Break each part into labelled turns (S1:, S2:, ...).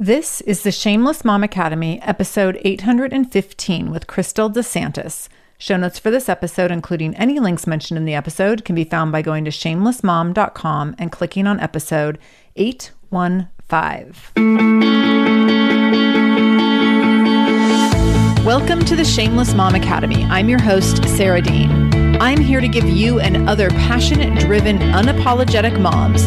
S1: This is the Shameless Mom Academy, episode 815 with Kristal DeSantis. Show notes for this episode, including any links mentioned in the episode, can be found by going to shamelessmom.com and clicking on episode 815. Welcome to the Shameless Mom Academy. I'm your host, Sarah Dean. I'm here to give you and other passionate, driven, unapologetic moms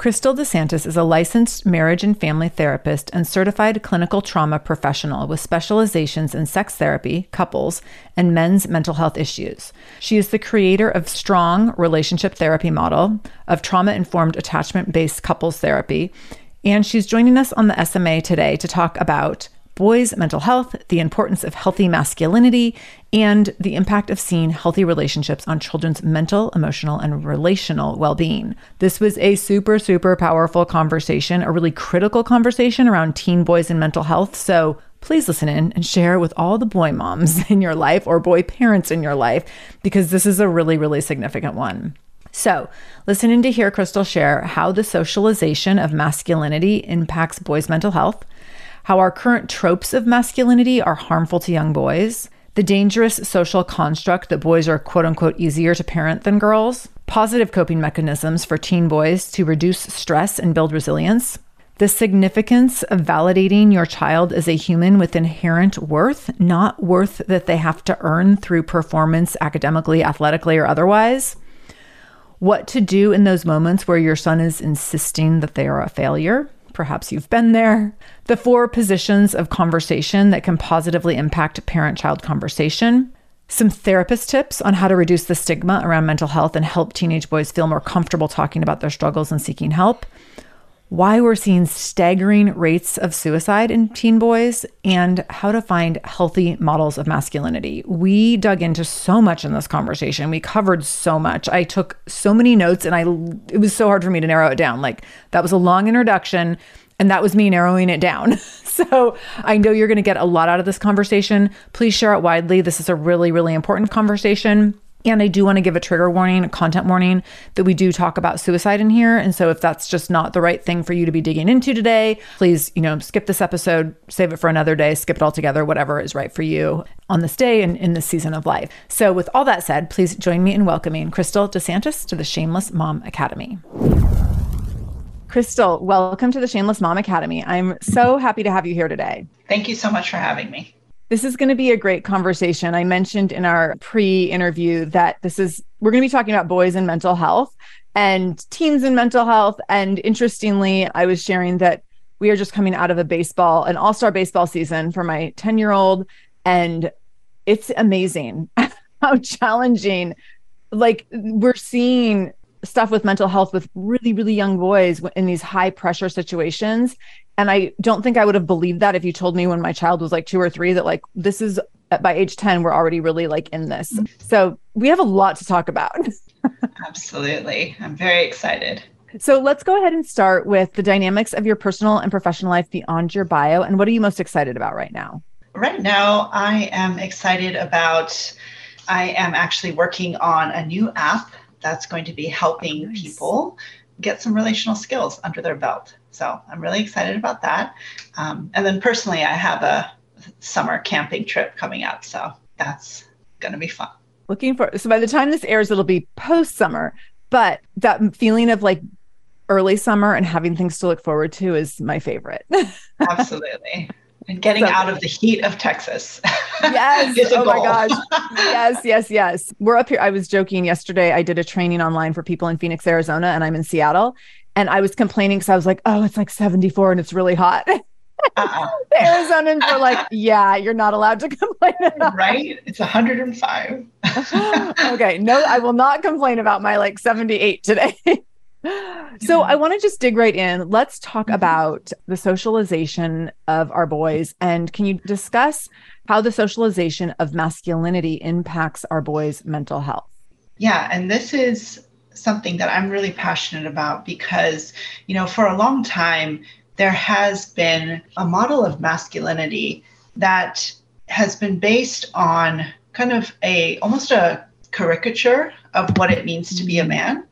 S1: Kristal DeSantis is a licensed marriage and family therapist and certified clinical trauma professional with specializations in sex therapy, couples, and men's mental health issues. She is the creator of Strong Relationship Therapy Model, of trauma informed attachment based couples therapy, and she's joining us on the SMA today to talk about boys' mental health, the importance of healthy masculinity, and the impact of seeing healthy relationships on children's mental, emotional, and relational well being. This was a super, super powerful conversation, a really critical conversation around teen boys and mental health. So please listen in and share with all the boy moms in your life or boy parents in your life, because this is a really, really significant one. So, listening to hear Kristal share how the socialization of masculinity impacts boys' mental health, how our current tropes of masculinity are harmful to young boys, the dangerous social construct that boys are quote unquote easier to parent than girls, positive coping mechanisms for teen boys to reduce stress and build resilience, the significance of validating your child as a human with inherent worth, not worth that they have to earn through performance academically, athletically, or otherwise. What to do in those moments where your son is insisting that they are a failure Perhaps you've been there. The four positions of conversation that can positively impact parent child conversation. Some therapist tips on how to reduce the stigma around mental health and help teenage boys feel more comfortable talking about their struggles and seeking help. Why we're seeing staggering rates of suicide in teen boys, and how to find healthy models of masculinity. We dug into so much in this conversation. We covered so much. I took so many notes, and I it was so hard for me to narrow it down. Like that was a long introduction and that was me narrowing it down. so I know you're going to get a lot out of this conversation. Please share it widely. This is a really, really important conversation. And I do want to give a trigger warning, a content warning that we do talk about suicide in here. And so if that's just not the right thing for you to be digging into today, please, you know, skip this episode, save it for another day, skip it all together, whatever is right for you on this day and in this season of life. So with all that said, please join me in welcoming Kristal DeSantis to the Shameless Mom Academy. Kristal, welcome to the Shameless Mom Academy. I'm so happy to have you here today.
S2: Thank you so much for having me.
S1: This is going to be a great conversation. I mentioned in our pre interview that this is, we're going to be talking about boys and mental health and teens and mental health. And interestingly, I was sharing that we are just coming out of a baseball, an all star baseball season for my 10 year old. And it's amazing how challenging, like, we're seeing stuff with mental health with really, really young boys in these high pressure situations. And I don't think I would have believed that if you told me when my child was like two or three that, like, this is uh, by age 10, we're already really like in this. Mm-hmm. So we have a lot to talk about.
S2: Absolutely. I'm very excited.
S1: So let's go ahead and start with the dynamics of your personal and professional life beyond your bio. And what are you most excited about right now?
S2: Right now, I am excited about, I am actually working on a new app that's going to be helping oh, nice. people get some relational skills under their belt. So I'm really excited about that. Um, and then personally, I have a summer camping trip coming up. So that's going to be fun.
S1: Looking for so by the time this airs, it'll be post summer. But that feeling of like early summer and having things to look forward to is my favorite.
S2: Absolutely and getting so, out of the heat of Texas.
S1: Yes. oh my gosh. Yes, yes, yes. We're up here. I was joking yesterday. I did a training online for people in Phoenix, Arizona, and I'm in Seattle. And I was complaining because I was like, oh, it's like 74 and it's really hot. Uh-uh. the Arizonans were like, yeah, you're not allowed to complain.
S2: right? It's 105.
S1: okay. No, I will not complain about my like 78 today. So I want to just dig right in. Let's talk mm-hmm. about the socialization of our boys. And can you discuss how the socialization of masculinity impacts our boys' mental health?
S2: Yeah, and this is something that I'm really passionate about because, you know, for a long time, there has been a model of masculinity that has been based on kind of a almost a caricature of what it means to be a mm-hmm. man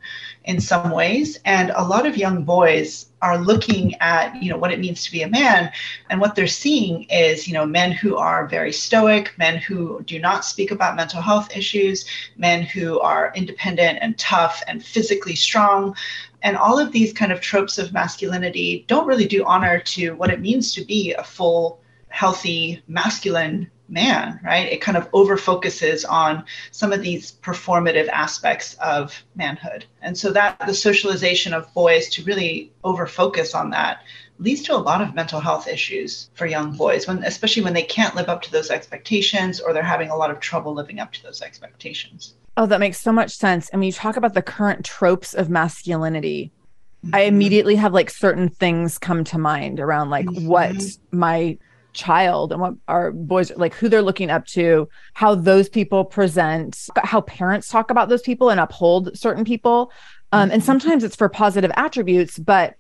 S2: in some ways. And a lot of young boys are looking at you know what it means to be a man. And what they're seeing is you know men who are very stoic men who do not speak about mental health issues men who are independent and tough and physically strong. And all of these kind of tropes of masculinity don't really do honor to what it means to be a full healthy masculine man, right? It kind of over focuses on some of these performative aspects of manhood. And so that the socialization of boys to really over focus on that leads to a lot of mental health issues for young boys when especially when they can't live up to those expectations or they're having a lot of trouble living up to those expectations.
S1: Oh, that makes so much sense. I mean, you talk about the current tropes of masculinity. Mm-hmm. I immediately have like certain things come to mind around like mm-hmm. what my child and what our boys like who they're looking up to how those people present how parents talk about those people and uphold certain people um, and mm-hmm. sometimes it's for positive attributes but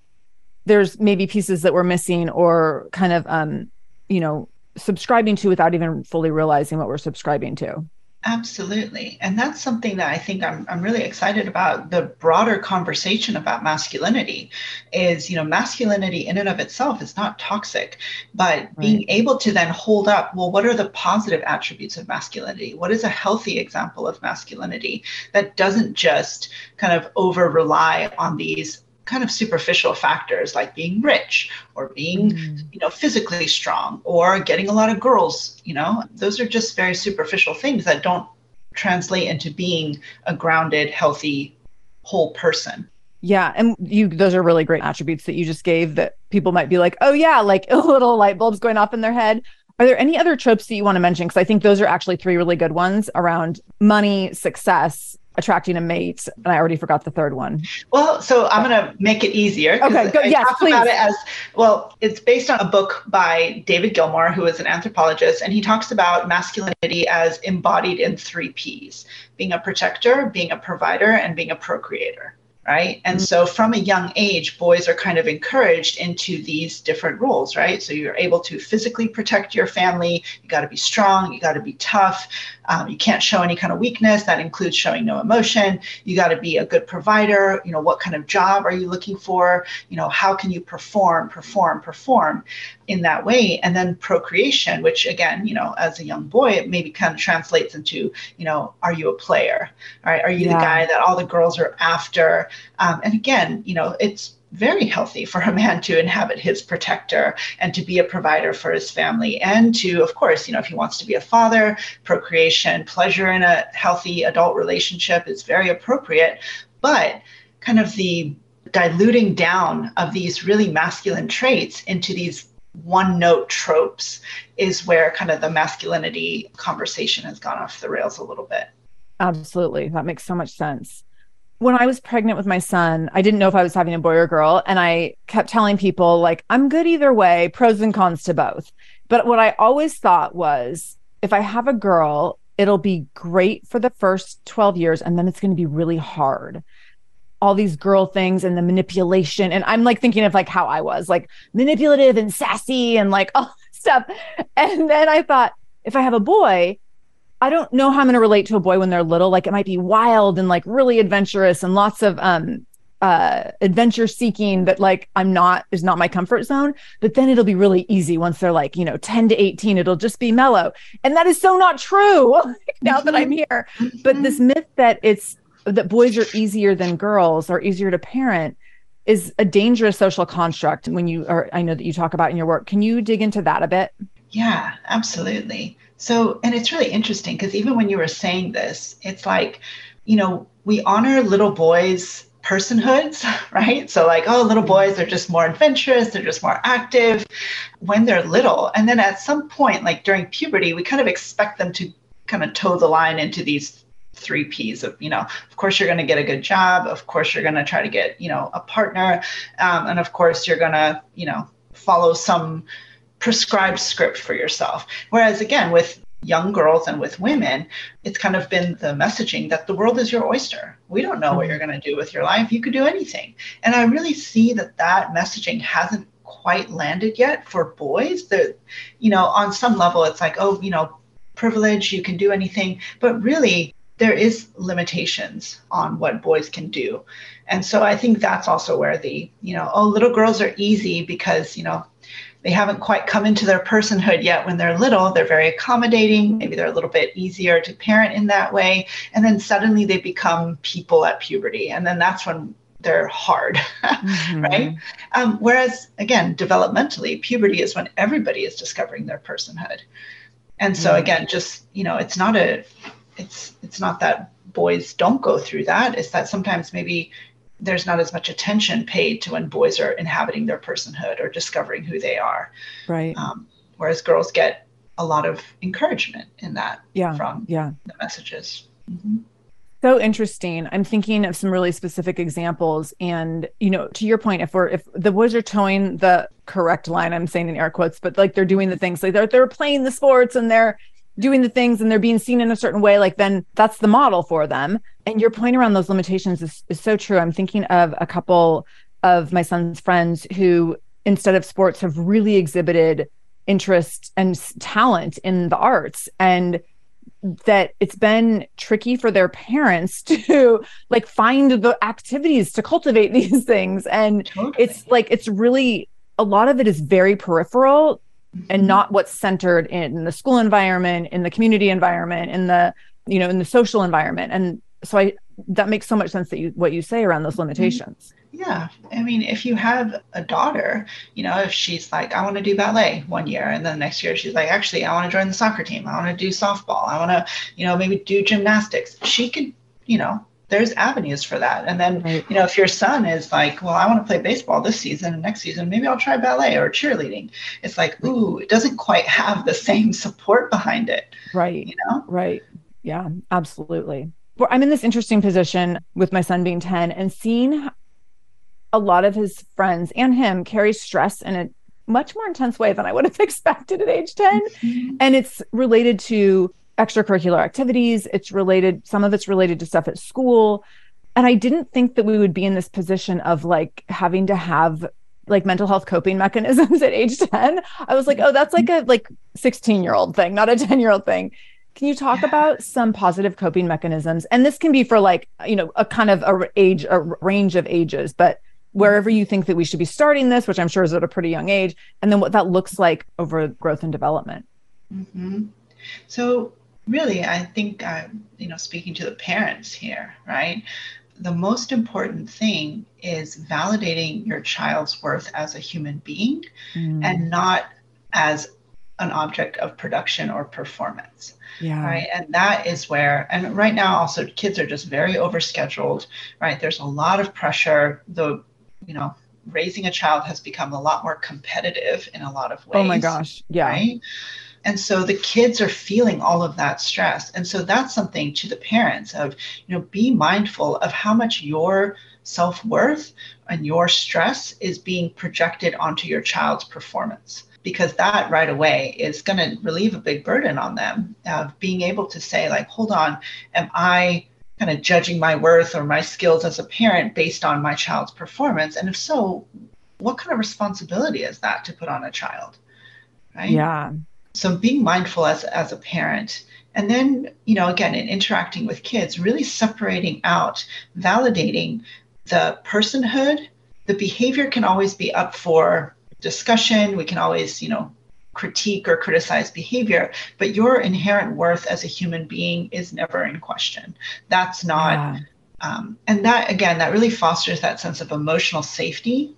S1: there's maybe pieces that we're missing or kind of um, you know subscribing to without even fully realizing what we're subscribing to
S2: Absolutely. And that's something that I think I'm, I'm really excited about the broader conversation about masculinity is, you know, masculinity in and of itself is not toxic, but right. being able to then hold up, well, what are the positive attributes of masculinity? What is a healthy example of masculinity that doesn't just kind of over rely on these kind of superficial factors like being rich or being mm. you know physically strong or getting a lot of girls you know those are just very superficial things that don't translate into being a grounded healthy whole person.
S1: Yeah and you those are really great attributes that you just gave that people might be like oh yeah like a little light bulbs going off in their head. Are there any other tropes that you want to mention? Because i think those are actually three really good ones around money success attracting a mate, and I already forgot the third one.
S2: Well, so I'm going to make it easier.
S1: Okay, go, I yes, talk please.
S2: about it as well. It's based on a book by David Gilmore, who is an anthropologist, and he talks about masculinity as embodied in three P's: being a protector, being a provider, and being a procreator right? And so from a young age, boys are kind of encouraged into these different roles, right? So you're able to physically protect your family. You got to be strong. You got to be tough. Um, you can't show any kind of weakness. That includes showing no emotion. You got to be a good provider. You know, what kind of job are you looking for? You know, how can you perform, perform, perform in that way? And then procreation, which again, you know, as a young boy, it maybe kind of translates into, you know, are you a player? Right? Are you yeah. the guy that all the girls are after? Um, and again, you know, it's very healthy for a man to inhabit his protector and to be a provider for his family and to of course you know if he wants to be a father procreation pleasure in a healthy adult relationship is very appropriate. But kind of the diluting down of these really masculine traits into these one note tropes is where kind of the masculinity conversation has gone off the rails a little bit.
S1: Absolutely. That makes so much sense when I was pregnant with my son, I didn't know if I was having a boy or girl. And I kept telling people, like, I'm good either way, pros and cons to both. But what I always thought was if I have a girl, it'll be great for the first 12 years and then it's going to be really hard. All these girl things and the manipulation. And I'm like thinking of like how I was like manipulative and sassy and like all stuff. And then I thought, if I have a boy, I don't know how I'm going to relate to a boy when they're little. Like it might be wild and like really adventurous and lots of um uh adventure seeking that like I'm not is not my comfort zone. But then it'll be really easy once they're like, you know, 10 to 18, it'll just be mellow. And that is so not true now that I'm here. But this myth that it's that boys are easier than girls or easier to parent is a dangerous social construct when you are I know that you talk about in your work. Can you dig into that a bit?
S2: Yeah, absolutely. So, and it's really interesting because even when you were saying this, it's like, you know, we honor little boys' personhoods, right? So, like, oh, little boys, they're just more adventurous, they're just more active when they're little. And then at some point, like during puberty, we kind of expect them to kind of toe the line into these three P's of, you know, of course you're going to get a good job. Of course you're going to try to get, you know, a partner. Um, and of course you're going to, you know, follow some prescribed script for yourself. Whereas again, with young girls and with women, it's kind of been the messaging that the world is your oyster. We don't know what mm-hmm. you're going to do with your life. You could do anything. And I really see that that messaging hasn't quite landed yet for boys. That, you know, on some level, it's like, oh, you know, privilege, you can do anything. But really, there is limitations on what boys can do. And so I think that's also where the, you know, oh, little girls are easy because, you know, they haven't quite come into their personhood yet when they're little. They're very accommodating. Maybe they're a little bit easier to parent in that way. And then suddenly they become people at puberty. And then that's when they're hard, mm-hmm. right? Um, whereas, again, developmentally, puberty is when everybody is discovering their personhood. And so, mm-hmm. again, just, you know, it's not a, it's, it's not that boys don't go through that. It's that sometimes maybe there's not as much attention paid to when boys are inhabiting their personhood or discovering who they are.
S1: Right.
S2: Um, whereas girls get a lot of encouragement in that
S1: yeah,
S2: from
S1: yeah.
S2: the messages. Mm-hmm.
S1: So interesting. I'm thinking of some really specific examples. And, you know, to your point, if we're, if the boys are towing the correct line, I'm saying in air quotes, but like they're doing the things like they're, they're playing the sports and they're doing the things and they're being seen in a certain way, like then that's the model for them. And your point around those limitations is, is so true. I'm thinking of a couple of my son's friends who, instead of sports, have really exhibited interest and talent in the arts. And that it's been tricky for their parents to like find the activities to cultivate these things and totally. it's like it's really a lot of it is very peripheral and not what's centered in the school environment in the community environment in the you know in the social environment. And so i that makes so much sense that you what you say around those mm-hmm. limitations.
S2: Yeah. I mean if you have a daughter you know if she's like i want to do ballet one year and then next year she's like actually i want to join the soccer team. I want to do softball. I want to you know maybe do gymnastics. She could you know there's avenues for that. And then, right. you know, if your son is like, well, I want to play baseball this season and next season, maybe I'll try ballet or cheerleading. It's like, ooh, it doesn't quite have the same support behind it.
S1: Right. You know? Right. Yeah, absolutely. Well, I'm in this interesting position with my son being 10 and seeing a lot of his friends and him carry stress in a much more intense way than I would have expected at age 10. Mm-hmm. And it's related to extracurricular activities. It's related, some of it's related to stuff at school. And I didn't think that we would be in this position of like having to have like mental health coping mechanisms at age 10. I was like, oh, that's like a like 16 year old thing, not a 10 year old thing. Can you talk about some positive coping mechanisms? And this can be for like, you know, a kind of a age, a range of ages, but wherever you think that we should be starting this, which I'm sure is at a pretty young age, and then what that looks like over growth and development.
S2: Mm-hmm. So really, I think, uh, you know, speaking to the parents here, right? the most important thing is validating your child's worth as a human being mm. and not as an object of production or performance. Yeah. Right. And that is where, and right now also kids are just very overscheduled, right? There's a lot of pressure. The, you know, raising a child has become a lot more competitive in a lot of ways.
S1: Oh my gosh. Yeah. Right?
S2: And so the kids are feeling all of that stress. And so that's something to the parents of, you know, be mindful of how much your self worth and your stress is being projected onto your child's performance. Because that right away is going to relieve a big burden on them of being able to say, like, hold on, am I kind of judging my worth or my skills as a parent based on my child's performance? And if so, what kind of responsibility is that to put on a child?
S1: Right? Yeah
S2: so being mindful as as a parent and then you know again in interacting with kids really separating out validating the personhood. The behavior can always be up for discussion. We can always you know critique or criticize behavior but your inherent worth as a human being is never in question. That's not yeah. um, and that again that really fosters that sense of emotional safety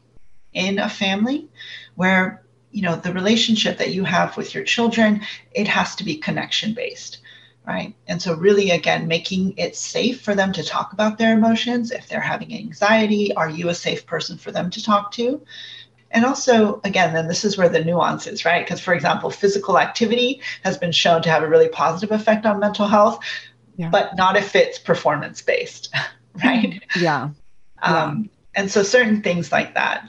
S2: in a family where you know the relationship that you have with your children it has to be connection based right and so really again making it safe for them to talk about their emotions if they're having anxiety are you a safe person for them to talk to and also again then this is where the nuance is right because for example physical activity has been shown to have a really positive effect on mental health yeah. but not if it's performance based right
S1: yeah.
S2: Um, yeah. and so certain things like that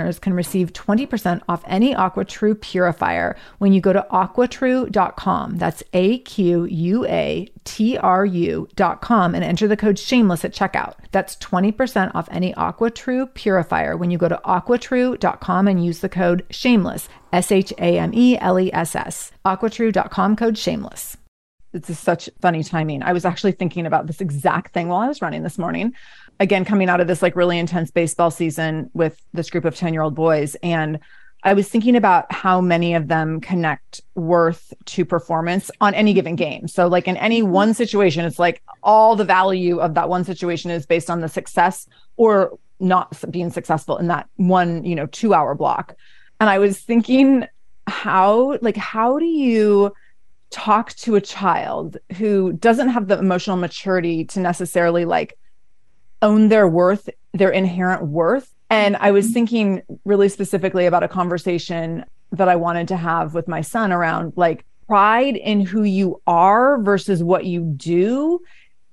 S1: listeners can receive 20% off any AquaTru purifier when you go to aquatru.com. That's A Q U A T R U.com and enter the code shameless at checkout. That's 20% off any AquaTru purifier when you go to aquatru.com and use the code shameless, S H A M E L E S S. Aquatru.com code shameless. This is such funny timing. I was actually thinking about this exact thing while I was running this morning again coming out of this like really intense baseball season with this group of 10 year old boys. And i was thinking about how many of them connect worth to performance on any given game. So like in any mm-hmm. one situation it's like all the value of that one situation is based on the success or not being successful in that one you know two hour block. And i was thinking how like how do you talk to a child who doesn't have the emotional maturity to necessarily like own their worth, their inherent worth. And I was mm-hmm. thinking really specifically about a conversation that I wanted to have with my son around like pride in who you are versus what you do.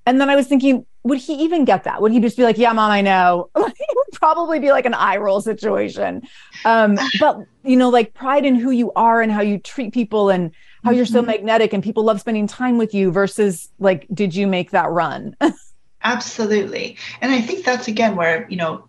S1: And then I was thinking, would he even get that? Would he just be like, yeah, mom, I know? it would probably be like an eye roll situation. Um, but, you know, like pride in who you are and how you treat people and how you're so mm-hmm. magnetic and people love spending time with you versus like, did you make that run?
S2: Absolutely. And I think that's again where, you know,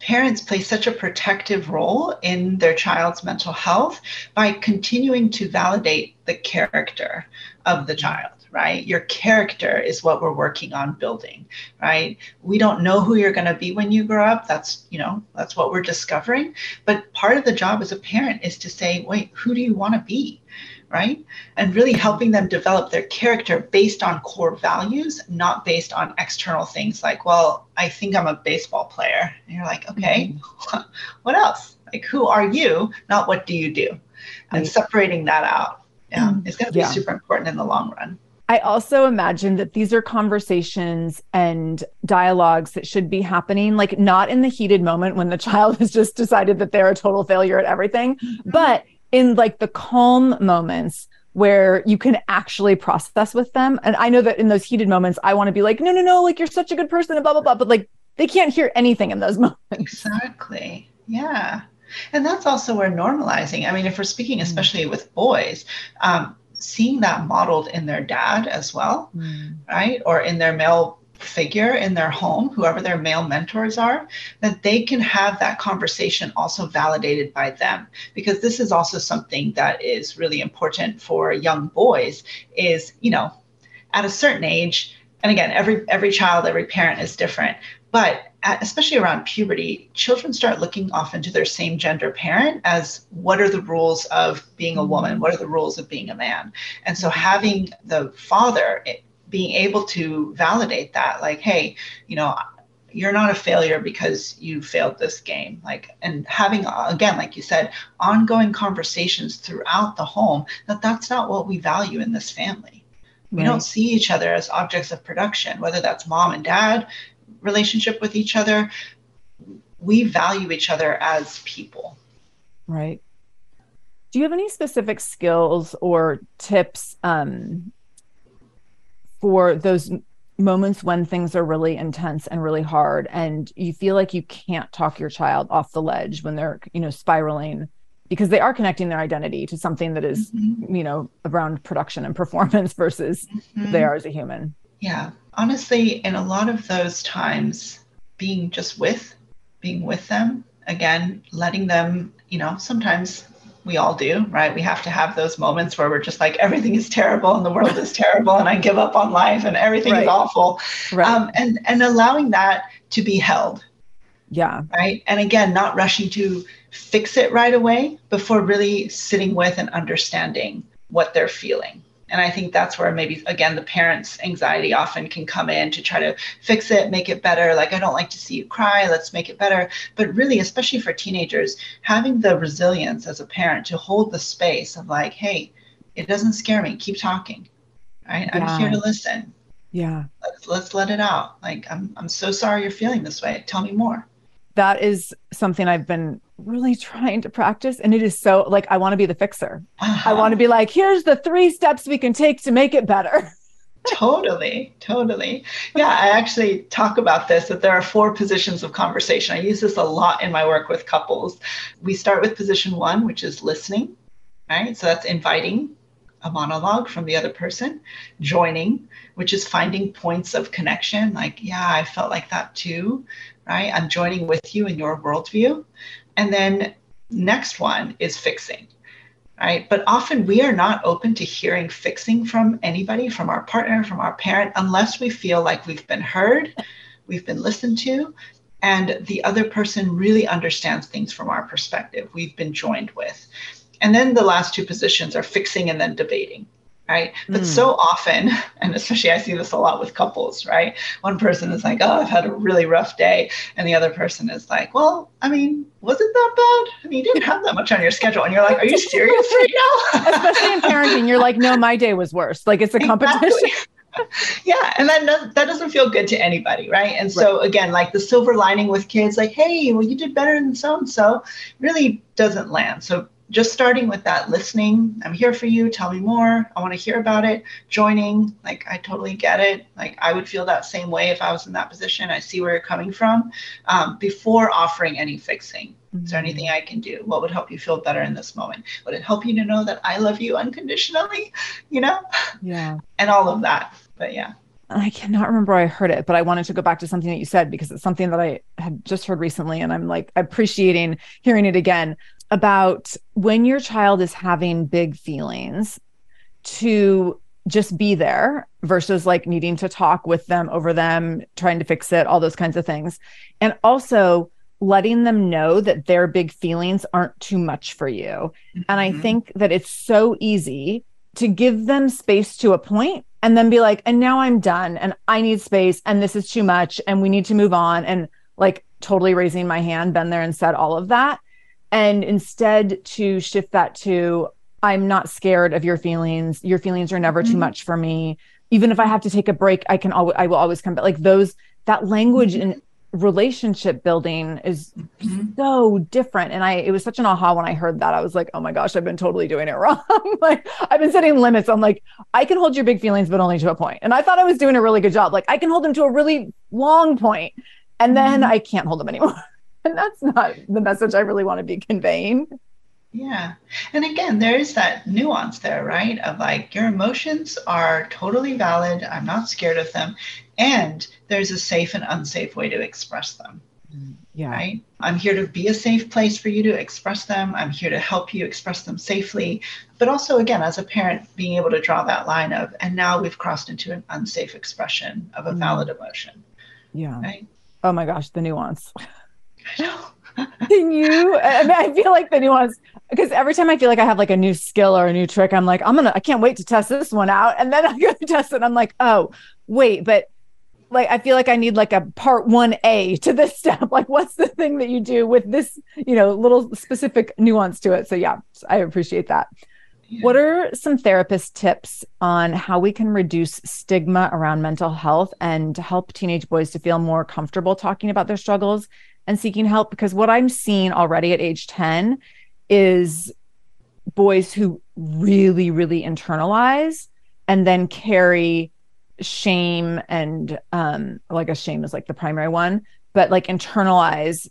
S2: parents play such a protective role in their child's mental health by continuing to validate the character of the child right? Your character is what we're working on building right? We don't know who you're going to be when you grow up. That's you know that's what we're discovering. But part of the job as a parent is to say wait who do you want to be right? And really helping them develop their character based on core values, not based on external things like, well, I think I'm a baseball player. And you're like, okay, mm-hmm. what else? Like, who are you? Not what do you do? And separating that out yeah, mm, is going to be yeah. super important in the long run.
S1: I also imagine that these are conversations and dialogues that should be happening, like not in the heated moment when the child has just decided that they're a total failure at everything, mm-hmm. but in like the calm moments where you can actually process with them. And I know that in those heated moments, I want to be like, no, no, no, like you're such a good person and blah, blah, blah. But like they can't hear anything in those moments.
S2: Exactly. Yeah. And that's also where normalizing, I mean, if we're speaking mm. especially mm. with boys, um, seeing that modeled in their dad as well, mm. right? Or in their male figure in their home, whoever their male mentors are, that they can have that conversation also validated by them. Because this is also something that is really important for young boys is, you know, at a certain age, and again, every every child, every parent is different, but at, especially around puberty, children start looking often to their same gender parent as what are the rules of being a woman? What are the rules of being a man? And so having the father being able to validate that like hey you know you're not a failure because you failed this game. Like and having again like you said ongoing conversations throughout the home that that's not what we value in this family. We don't see each other as objects of production whether that's mom and dad relationship with each other. We value each other as people.
S1: Right. Do you have any specific skills or tips um, for those moments when things are really intense and really hard and you feel like you can't talk your child off the ledge when they're you know spiraling because they are connecting their identity to something that is, mm-hmm. you know around production and performance versus mm-hmm. they are as a human
S2: yeah honestly in a lot of those times being just with being with them again letting them you know sometimes we all do, right? We have to have those moments where we're just like, everything is terrible and the world is terrible and I give up on life and everything right. is awful. Right. Um, and, and allowing that to be held.
S1: Yeah.
S2: Right. And again, not rushing to fix it right away before really sitting with and understanding what they're feeling. And I think that's where maybe, again, the parents' anxiety often can come in to try to fix it, make it better. Like, I don't like to see you cry, let's make it better. But really, especially for teenagers, having the resilience as a parent to hold the space of like, hey, it doesn't scare me, keep talking. Right? Yeah. I'm here to listen.
S1: Yeah.
S2: Let's, let's let it out. Like, I'm, I'm so sorry you're feeling this way. Tell me more
S1: that is something I've been really trying to practice. And it is so like, I want to be the fixer. Uh-huh. I want to be like, here's the three steps we can take to make it better.
S2: totally, totally. Yeah, I actually talk about this that there are four positions of conversation. I use this a lot in my work with couples. We start with position one, which is listening, right? So that's inviting a monologue from the other person, joining, which is finding points of connection, like, yeah, I felt like that too, right? I'm joining with you in your worldview. And then next one is fixing right? But often we are not open to hearing fixing from anybody, from our partner, from our parent, unless we feel like we've been heard, we've been listened to, and the other person really understands things from our perspective. We've been joined with. And then the last two positions are fixing and then debating right? But mm. so often, and especially I see this a lot with couples, right? One person is like, oh, I've had a really rough day. And the other person is like, well, I mean, was it that bad? I mean, you didn't have that much on your schedule. And you're like, are you serious right
S1: now? especially in parenting, you're like, no, my day was worse. Like it's a competition. Exactly.
S2: yeah and that that doesn't feel good to anybody right and so right. again like the silver lining with kids like hey well you did better than so and so really doesn't land so just starting with that listening i'm here for you tell me more i want to hear about it joining like i totally get it like i would feel that same way if i was in that position i see where you're coming from um, before offering any fixing. Mm-hmm. is there anything mm-hmm. i can do? What would help you feel better in this moment? Would it help you to know that i love you unconditionally you know?
S1: Yeah.
S2: And all of that but yeah.
S1: I cannot remember where I heard it, but I wanted to go back to something that you said because it's something that I had just heard recently and I'm like appreciating hearing it again about when your child is having big feelings to just be there versus like needing to talk with them over them, trying to fix it, all those kinds of things. And also letting them know that their big feelings aren't too much for you. Mm-hmm. And I mm-hmm. think that it's so easy to give them space to a point and then be like, and now I'm done and I need space and this is too much and we need to move on. And like totally raising my hand, been there and said all of that and instead to shift that to i'm not scared of your feelings. Your feelings are never mm-hmm. too much for me. Even if i have to take a break i can always i will always come back. Like those that language mm-hmm. and relationship building is mm-hmm. so different. And i it was such an aha when i heard that. I was like oh my gosh i've been totally doing it wrong. Like i've been setting limits. I'm like i can hold your big feelings but only to a point. And i thought i was doing a really good job. Like i can hold them to a really long point and then mm-hmm. i can't hold them anymore and that's not the message I really want to be conveying.
S2: Yeah. And again, there is that nuance there, right? Of like, your emotions are totally valid. I'm not scared of them. And there's a safe and unsafe way to express them.
S1: Yeah.
S2: Right. I'm here to be a safe place for you to express them. I'm here to help you express them safely. But also, again, as a parent, being able to draw that line of, and now we've crossed into an unsafe expression of a mm. valid emotion.
S1: Yeah. Right. Oh my gosh, the nuance. Can you? I mean, I feel like the nuance because every time I feel like I have like a new skill or a new trick, I'm like, I'm gonna, I can't wait to test this one out. And then I go to test it, and I'm like, oh, wait, but like I feel like I need like a part one A to this step. Like, what's the thing that you do with this, you know, little specific nuance to it? So yeah, I appreciate that. Yeah. What are some therapist tips on how we can reduce stigma around mental health and help teenage boys to feel more comfortable talking about their struggles and seeking help because what I'm seeing already at age 10 is boys who really, really internalize and then carry shame and um like a shame is like the primary one, but like internalize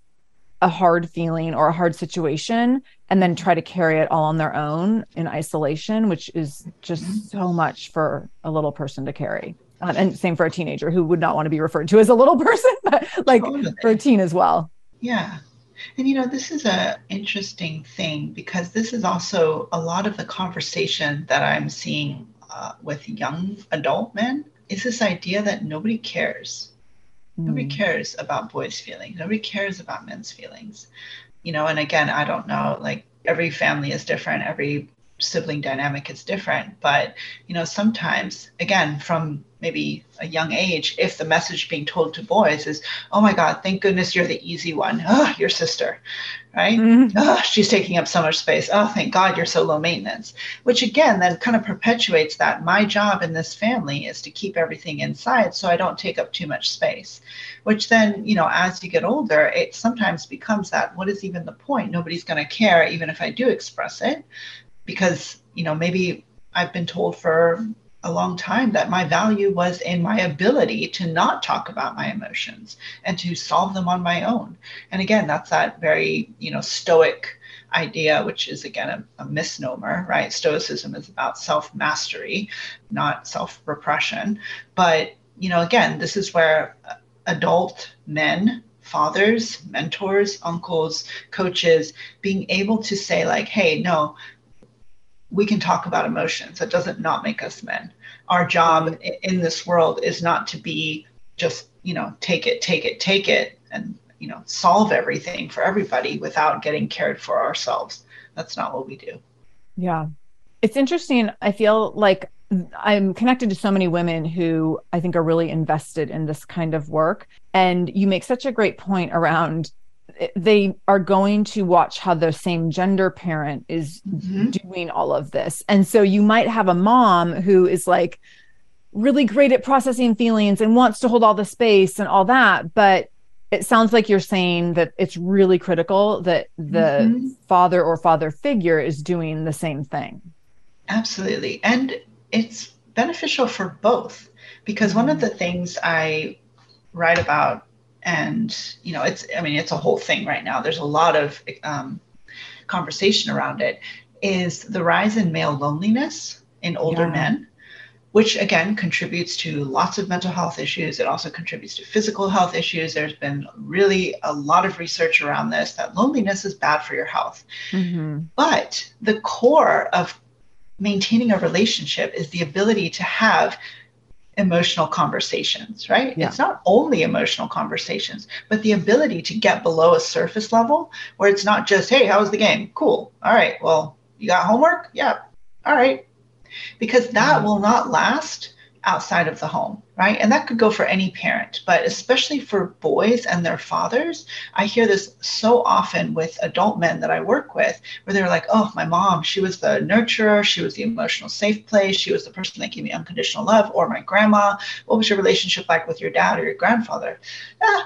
S1: a hard feeling or a hard situation and then try to carry it all on their own in isolation, which is just so much for a little person to carry. Um, and same for a teenager who would not want to be referred to as a little person, but like totally. for a teen as well.
S2: Yeah. And you know, this is a interesting thing because this is also a lot of the conversation that I'm seeing uh, with young adult men is this idea that nobody cares. Mm. Nobody hmm. cares about boys' feelings. Nobody cares about men's feelings. You know, and again, I don't know, like every family is different, every sibling dynamic is different, but you know, sometimes again, from maybe a young age if the message being told to boys is oh my god thank goodness you're the easy one. Oh your sister right? Mm-hmm. oh she's taking up so much space. Oh thank god you're so low maintenance which again then kind of perpetuates that my job in this family is to keep everything inside so i don't take up too much space which then you know as you get older it sometimes becomes that what is even the point? Nobody's going to care even if i do express it because you know maybe i've been told for a long time that my value was in my ability to not talk about my emotions and to solve them on my own. And again, that's that very, you know, stoic idea, which is again a, a misnomer, right? Stoicism is about self mastery, not self repression. But, you know, again, this is where adult men fathers, mentors, uncles, coaches being able to say, like, hey, no, we can talk about emotions. That doesn't not make us men. Our job mm-hmm. in this world is not to be just, you know, take it, take it, take it, and, you know, solve everything for everybody without getting cared for ourselves. That's not what we do.
S1: Yeah. It's interesting. I feel like I'm connected to so many women who I think are really invested in this kind of work. And you make such a great point around they are going to watch how the same gender parent is mm-hmm. doing all of this. And so you might have a mom who is like really great at processing feelings and wants to hold all the space and all that. But it sounds like you're saying that it's really critical that the mm-hmm. father or father figure is doing the same thing.
S2: Absolutely. And it's beneficial for both because one of mm-hmm. the things I write about and you know it's i mean it's a whole thing right now. There's a lot of um, conversation around it. Is the rise in male loneliness in older yeah. men which again contributes to lots of mental health issues. It also contributes to physical health issues. There's been really a lot of research around this that loneliness is bad for your health. Mm-hmm. but the core of maintaining a relationship is the ability to have emotional conversations, right? Yeah. It's not only emotional conversations, but the ability to get below a surface level where it's not just, hey, how was the game? Cool. All right. Well, you got homework? Yeah. All right. Because that mm-hmm. will not last outside of the home, right? And that could go for any parent, but especially for boys and their fathers. I hear this so often with adult men that I work with where they're like, oh, my mom, she was the nurturer, she was the emotional safe place, she was the person that gave me unconditional love, or my grandma. What was your relationship like with your dad or your grandfather? Yeah,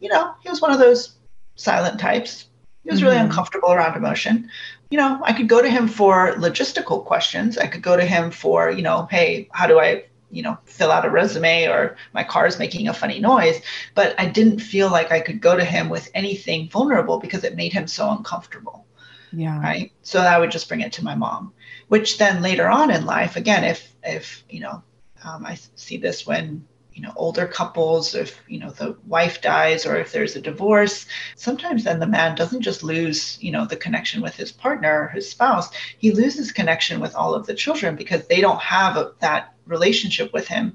S2: you know, he was one of those silent types. He was mm-hmm. really uncomfortable around emotion you know, I could go to him for logistical questions. I could go to him for, you know, hey, how do I you know fill out a resume or my car is making a funny noise but i didn't feel like i could go to him with anything vulnerable because it made him so uncomfortable.
S1: Yeah.
S2: Right? So i would just bring it to my mom which then later on in life again if if you know um, i see this when you know older couples if you know the wife dies or if there's a divorce sometimes then the man doesn't just lose you know the connection with his partner his spouse. He loses connection with all of the children because they don't have a, that relationship with him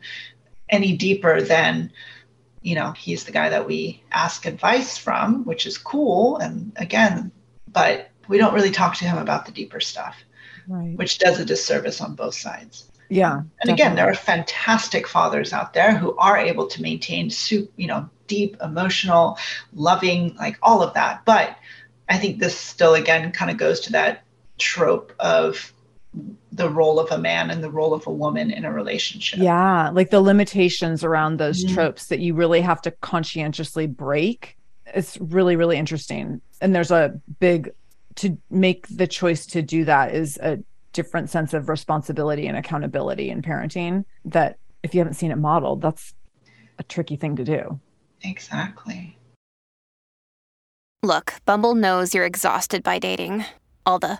S2: any deeper than you know he's the guy that we ask advice from which is cool and again but we don't really talk to him about the deeper stuff right. which does a disservice on both sides
S1: yeah.
S2: And definitely. again, there are fantastic fathers out there who are able to maintain soup, you know, deep, emotional, loving, like all of that. But I think this still again kind of goes to that trope of the role of a man and the role of a woman in a relationship.
S1: Yeah, like the limitations around those mm-hmm. tropes that you really have to conscientiously break. It's really really interesting. And there's a big to make the choice to do that is a different sense of responsibility and accountability in parenting that if you haven't seen it modeled, that's a tricky thing to do.
S2: Exactly.
S3: Look, Bumble knows you're exhausted by dating. All the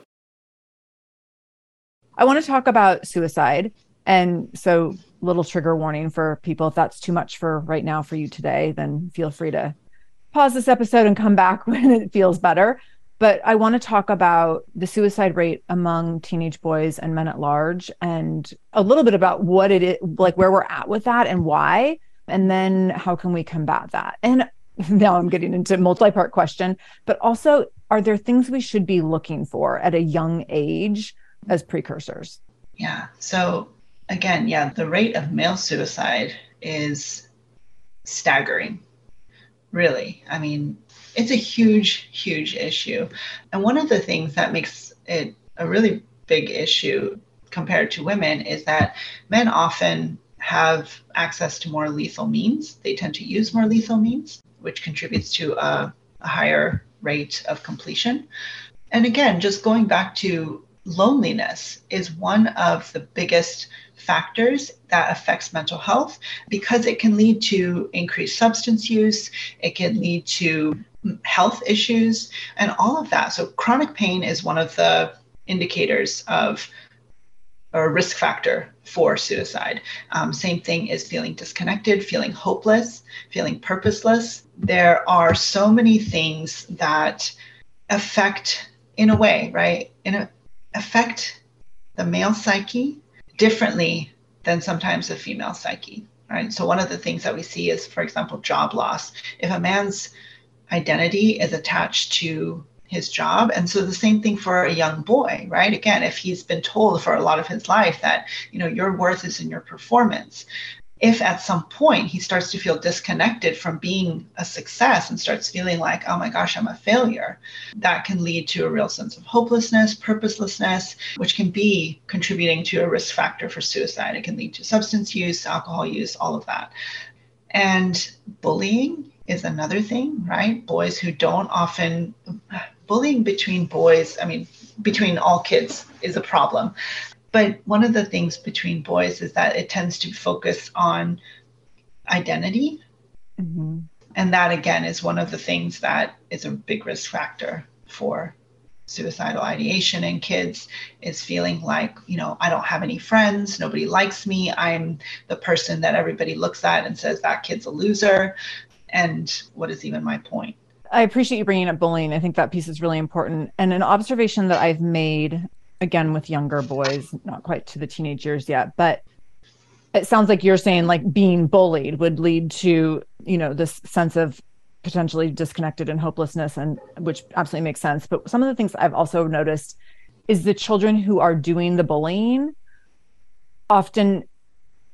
S1: I want to talk about suicide. And so, little trigger warning for people if that's too much for right now for you today, then feel free to pause this episode and come back when it feels better. But I want to talk about the suicide rate among teenage boys and men at large and a little bit about what it is, like where we're at with that and why. And then how can we combat that? And now I'm getting into multi-part question, but also are there things we should be looking for at a young age as precursors?
S2: Yeah. So again, yeah, the rate of male suicide is staggering. Really. I mean, it's a huge, huge issue. And one of the things that makes it a really big issue compared to women is that men often have access to more lethal means. They tend to use more lethal means, which contributes to a, a higher rate of completion. And again, just going back to loneliness is one of the biggest factors that affects mental health because it can lead to increased substance use it can lead to health issues and all of that so chronic pain is one of the indicators of a risk factor for suicide. Um, same thing is feeling disconnected, feeling hopeless, feeling purposeless. There are so many things that affect, in a way, right? In a, affect the male psyche differently than sometimes the female psyche, right? So one of the things that we see is, for example, job loss. If a man's identity is attached to his job. And so the same thing for a young boy, right? Again, if he's been told for a lot of his life that, you know, your worth is in your performance, if at some point he starts to feel disconnected from being a success and starts feeling like, oh my gosh, I'm a failure, that can lead to a real sense of hopelessness, purposelessness, which can be contributing to a risk factor for suicide. It can lead to substance use, alcohol use, all of that. And bullying is another thing, right? Boys who don't often, bullying between boys, I mean, between all kids is a problem. But one of the things between boys is that it tends to focus on identity. Mm-hmm. And that, again, is one of the things that is a big risk factor for suicidal ideation in kids is feeling like, you know, I don't have any friends, nobody likes me, I'm the person that everybody looks at and says that kid's a loser. And what is even my point?
S1: I appreciate you bringing up bullying. I think that piece is really important. And an observation that I've made again with younger boys, not quite to the teenage years yet, but it sounds like you're saying like being bullied would lead to, you know, this sense of potentially disconnected and hopelessness and which absolutely makes sense. But some of the things I've also noticed is the children who are doing the bullying often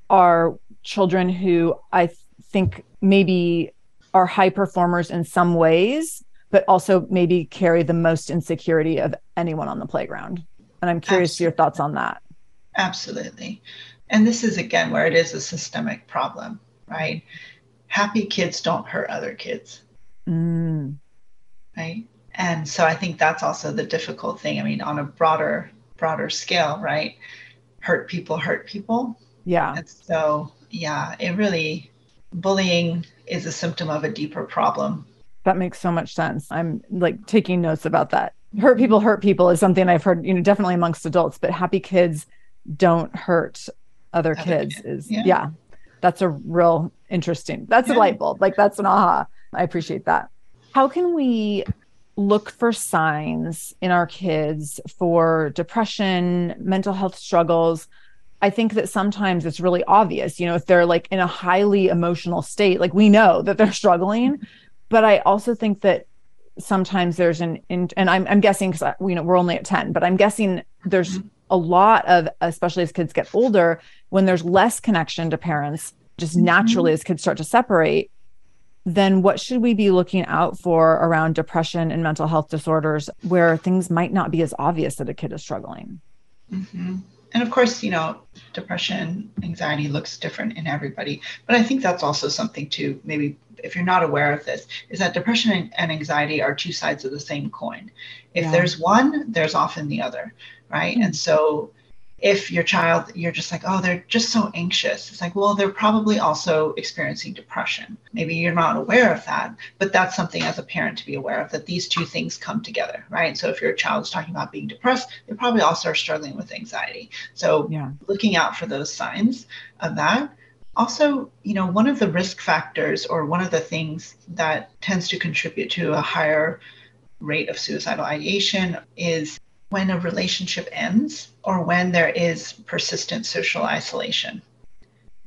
S1: are children who I think maybe are high performers in some ways, but also maybe carry the most insecurity of anyone on the playground. And I'm curious Absolutely. your thoughts on that.
S2: Absolutely. And this is again where it is a systemic problem, right? Happy kids don't hurt other kids. Mm. Right. And so I think that's also the difficult thing. I mean, on a broader, broader scale, right? Hurt people hurt people.
S1: Yeah.
S2: And so, yeah, it really, bullying is a symptom of a deeper problem.
S1: That makes so much sense. I'm like taking notes about that hurt people hurt people is something I've heard, you know, definitely amongst adults, but happy kids don't hurt other, kids, kids, is yeah. yeah. That's a real interesting. That's yeah. a light bulb. Like that's an aha. I appreciate that. How can we look for signs in our kids for depression, mental health struggles? I think that sometimes it's really obvious, you know, if they're like in a highly emotional state, like we know that they're struggling. But I also think that sometimes there's an in, and I'm I'm guessing because you know we're only at 10, but I'm guessing there's mm-hmm. a lot of especially as kids get older when there's less connection to parents just mm-hmm. naturally as kids start to separate then what should we be looking out for around depression and mental health disorders where things might not be as obvious that a kid is struggling
S2: Mm-hmm. And of course, you know, depression, anxiety looks different in everybody. But I think that's also something to maybe, if you're not aware of this, is that depression and anxiety are two sides of the same coin. If yeah. there's one, there's often the other, right? Mm-hmm. And so if your child you're just like oh they're just so anxious it's like well they're probably also experiencing depression maybe you're not aware of that but that's something as a parent to be aware of that these two things come together right so if your child's talking about being depressed they probably also are struggling with anxiety so yeah. looking out for those signs of that also you know one of the risk factors or one of the things that tends to contribute to a higher rate of suicidal ideation is when a relationship ends or when there is persistent social isolation.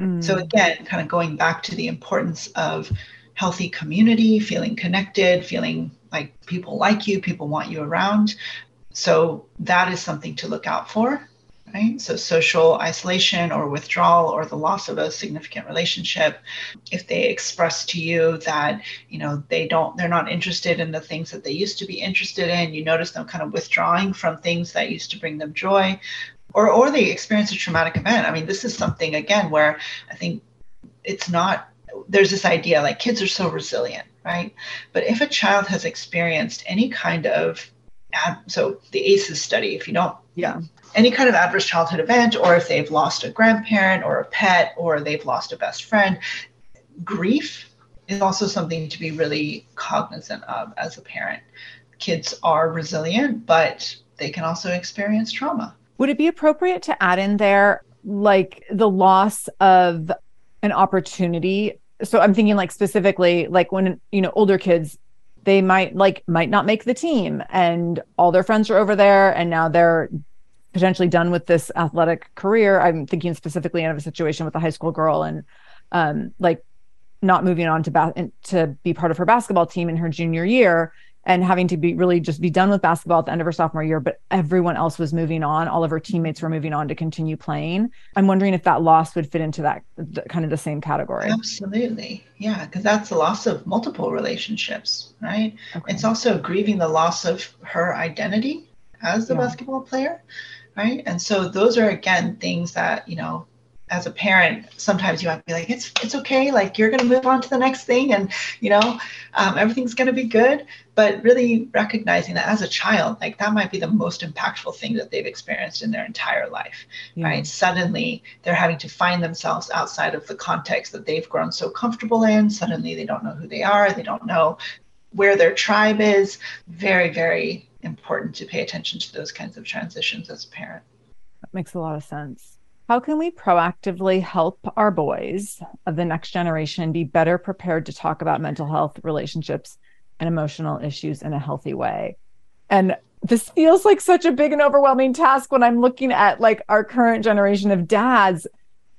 S2: Mm. So, again, kind of going back to the importance of healthy community, feeling connected, feeling like people like you, people want you around. So, that is something to look out for right? So social isolation or withdrawal or the loss of a significant relationship, if they express to you that, you know, they don't, they're not interested in the things that they used to be interested in, you notice them kind of withdrawing from things that used to bring them joy, or or they experience a traumatic event. I mean, this is something again where I think it's not there's this idea like kids are so resilient, right? But if a child has experienced any kind of so the ACEs study, if you don't yeah any kind of adverse childhood event, or if they've lost a grandparent or a pet, or they've lost a best friend, grief is also something to be really cognizant of as a parent. Kids are resilient, but they can also experience trauma.
S1: Would it be appropriate to add in there like the loss of an opportunity? So I'm thinking like specifically like when you know older kids they might like might not make the team and all their friends are over there and now they're potentially done with this athletic career. I'm thinking specifically of a situation with a high school girl and um, like not moving on to ba- to be part of her basketball team in her junior year and having to be really just be done with basketball at the end of her sophomore year but everyone else was moving on all of her teammates were moving on to continue playing i'm wondering if that loss would fit into that the, kind of the same category
S2: absolutely yeah because that's the loss of multiple relationships right okay. it's also grieving the loss of her identity as a yeah. basketball player right? And so those are again things that you know as a parent sometimes you might be like it's it's okay like you're going to move on to the next thing and you know um, everything's going to be good. But really recognizing that as a child like that might be the most impactful thing that they've experienced in their entire life yeah. right? Suddenly they're having to find themselves outside of the context that they've grown so comfortable in. Suddenly they don't know who they are. They don't know where their tribe is. Very very important to pay attention to those kinds of transitions as a parent.
S1: That makes a lot of sense. How can we proactively help our boys of the next generation be better prepared to talk about mental health, relationships, and emotional issues in a healthy way? And this feels like such a big and overwhelming task when I'm looking at like our current generation of dads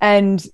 S1: and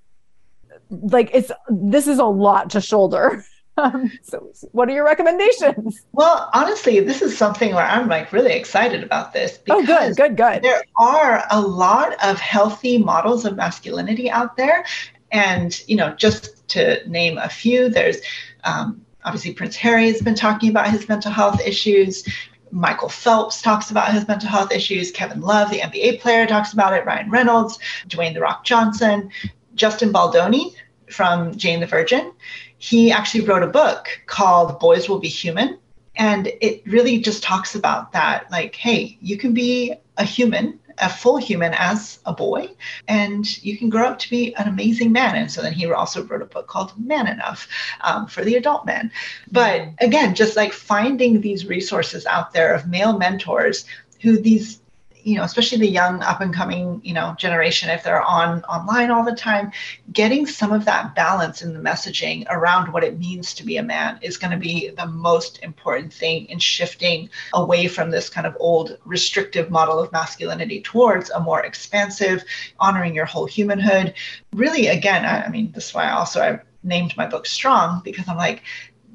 S1: like it's this is a lot to shoulder. Um, so, what are your recommendations?
S2: Well, honestly, this is something where I'm like really excited about this.
S1: oh, good, good, good.
S2: There are a lot of healthy models of masculinity out there. And, you know, just to name a few, there's um, obviously Prince Harry has been talking about his mental health issues. Michael Phelps talks about his mental health issues. Kevin Love, the NBA player, talks about it. Ryan Reynolds, Dwayne The Rock Johnson, Justin Baldoni from Jane the Virgin he actually wrote a book called Boys Will Be Human. And it really just talks about that like, hey, you can be a human, a full human as a boy, and you can grow up to be an amazing man. And so then he also wrote a book called Man Enough um, for the adult man. But again, just like finding these resources out there of male mentors who these you know especially the young up and coming you know generation if they're on online all the time getting some of that balance in the messaging around what it means to be a man is going to be the most important thing in shifting away from this kind of old restrictive model of masculinity towards a more expansive honoring your whole humanhood. Really again i, I mean this is why also i named my book strong because i'm like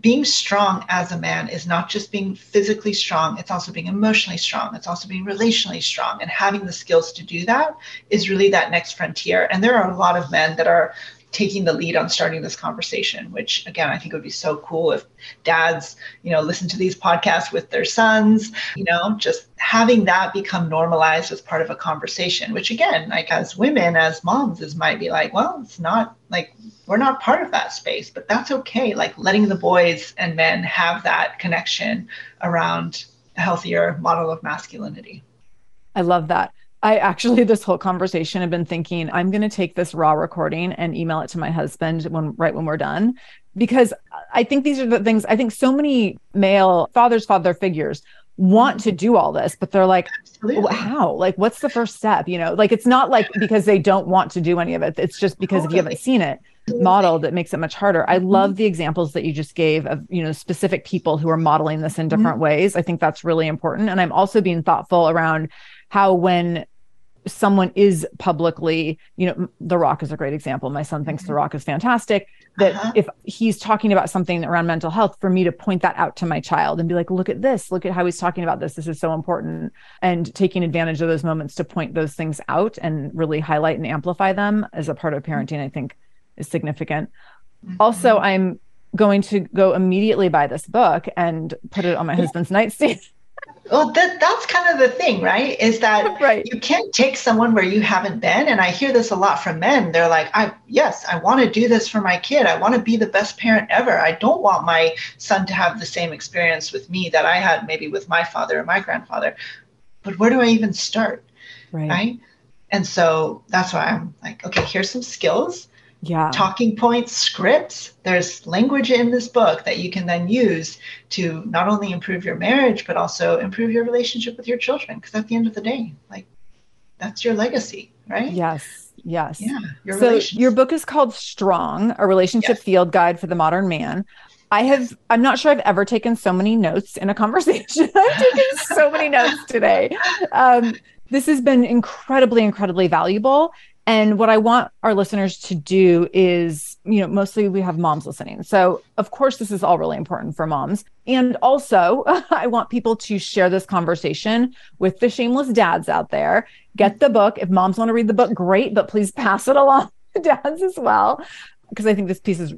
S2: being strong as a man is not just being physically strong, it's also being emotionally strong, it's also being relationally strong. And having the skills to do that is really that next frontier. And there are a lot of men that are taking the lead on starting this conversation which again i think would be so cool if dads you know listen to these podcasts with their sons you know just having that become normalized as part of a conversation which again like as women as moms is might be like well it's not like we're not part of that space but that's okay. Like letting the boys and men have that connection around a healthier model of masculinity.
S1: I love that I actually this whole conversation have been thinking I'm going to take this raw recording and email it to my husband when right when we're done. Because I think these are the things I think so many male fathers father figures want to do all this but they're like well, how? Like what's the first step? You know like it's not like because they don't want to do any of it it's just because if you haven't seen it modeled that makes it much harder. I love mm-hmm. the examples that you just gave of you know specific people who are modeling this in different mm-hmm. ways. I think that's really important and i'm also being thoughtful around how when someone is publicly, you know, The Rock is a great example. My son thinks The mm-hmm. Rock is fantastic. That uh-huh. if he's talking about something around mental health, for me to point that out to my child and be like, look at this, look at how he's talking about this. This is so important. And taking advantage of those moments to point those things out and really highlight and amplify them as a part of parenting, I think is significant. Mm-hmm. Also, I'm going to go immediately buy this book and put it on my husband's nightstand
S2: well that that's kind of the thing right? Is that
S1: right.
S2: you can't take someone where you haven't been and i hear this a lot from men. They're like i yes i want to do this for my kid. I want to be the best parent ever. I don't want my son to have the same experience with me that i had maybe with my father or my grandfather. But where do i even start?
S1: Right,
S2: right? and so that's why i'm like okay here's some skills
S1: yeah.
S2: talking points, scripts. There's language in this book that you can then use to not only improve your marriage, but also improve your relationship with your children. Because at the end of the day, like that's your legacy, right?
S1: Yes. Yes.
S2: Yeah.
S1: Your so your book is called Strong, a relationship yes. field guide for the modern man. I have, I'm not sure I've ever taken so many notes in a conversation. I've taken so many notes today. Um, this has been incredibly, incredibly valuable. And what I want our listeners to do is, you know, mostly we have moms listening. So, of course, this is all really important for moms. And also, I want people to share this conversation with the shameless dads out there. Get the book. If moms want to read the book, great, but please pass it along to dads as well. Because I think this piece is,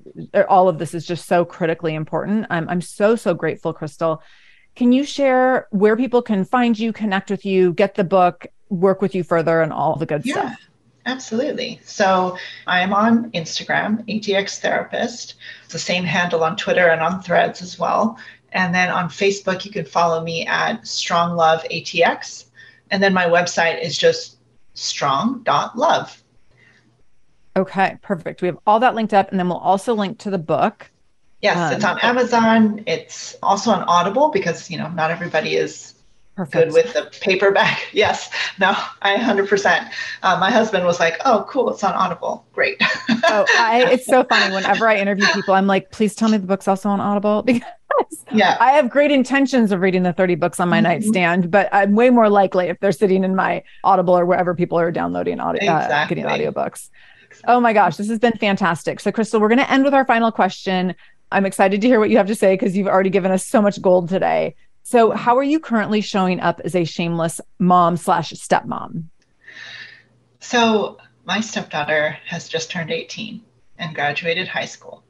S1: all of this is just so critically important. I'm, I'm so, so grateful, Kristal. Can you share where people can find you, connect with you, get the book, work with you further, and all the good
S2: yeah.
S1: stuff?
S2: Absolutely. So I'm on Instagram, ATX Therapist. It's the same handle on Twitter and on Threads as well. And then on Facebook, you can follow me at Strong Love ATX. And then my website is just strong.love.
S1: Okay, perfect. We have all that linked up. And then we'll also link to the book.
S2: Yes, um, it's on Amazon. It's also on Audible because, you know, not everybody is Perfect. good with the paperback. Yes. No, I 100%. Uh, my husband was like, oh, cool. It's on Audible. Great.
S1: oh, I, it's so funny. Whenever I interview people, I'm like, please tell me the book's also on Audible because
S2: yeah.
S1: I have great intentions of reading the 30 books on my mm-hmm. nightstand, but I'm way more likely if they're sitting in my Audible or wherever people are downloading audio, exactly. uh, getting audiobooks. Exactly. Oh my gosh, this has been fantastic. So, Kristal, we're going to end with our final question. I'm excited to hear what you have to say because you've already given us so much gold today. So, how are you currently showing up as a shameless mom slash stepmom?
S2: So, my stepdaughter has just turned 18 and graduated high school.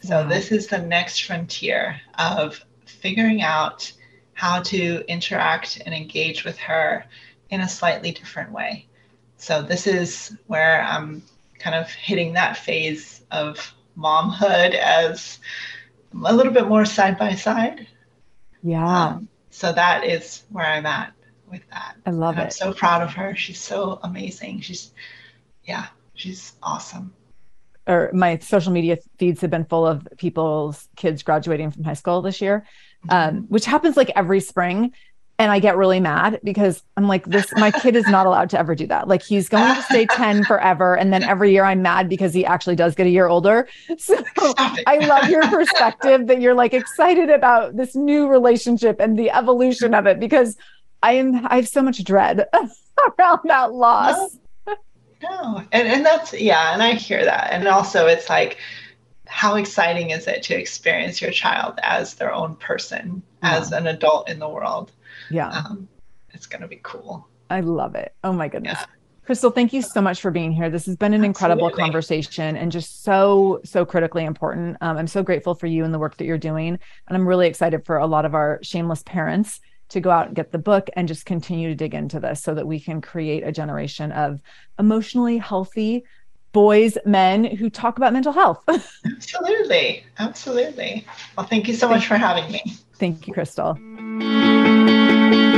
S2: So, wow. this is the next frontier of figuring out how to interact and engage with her in a slightly different way. So, this is where I'm kind of hitting that phase of momhood as a little bit more side by side
S1: yeah. Um,
S2: so that is where I'm at with that.
S1: I love
S2: and
S1: it.
S2: I'm so proud of her. She's so amazing. She's, yeah, she's awesome.
S1: Or my social media feeds have been full of people's kids graduating from high school this year, mm-hmm. um, which happens like every spring and I get really mad because I'm like, this, my kid is not allowed to ever do that. Like he's going to stay 10 forever. And then every year I'm mad because he actually does get a year older. So I love your perspective that you're like excited about this new relationship and the evolution of it because I am, I have so much dread around that loss.
S2: No, no. And, and that's, yeah. And I hear that. And also it's like, how exciting is it to experience your child as their own person, yeah. as an adult in the world?
S1: Yeah.
S2: Um, it's going to be cool.
S1: I love it. Oh my goodness. Yeah. Kristal, thank you so much for being here. This has been an incredible conversation and just so, so critically important. Um, I'm so grateful for you and the work that you're doing. And I'm really excited for a lot of our shameless parents to go out and get the book and just continue to dig into this so that we can create a generation of emotionally healthy boys, men who talk about mental health.
S2: absolutely. Absolutely. Well, thank you so much for having me.
S1: Thank you, Kristal. Thank you.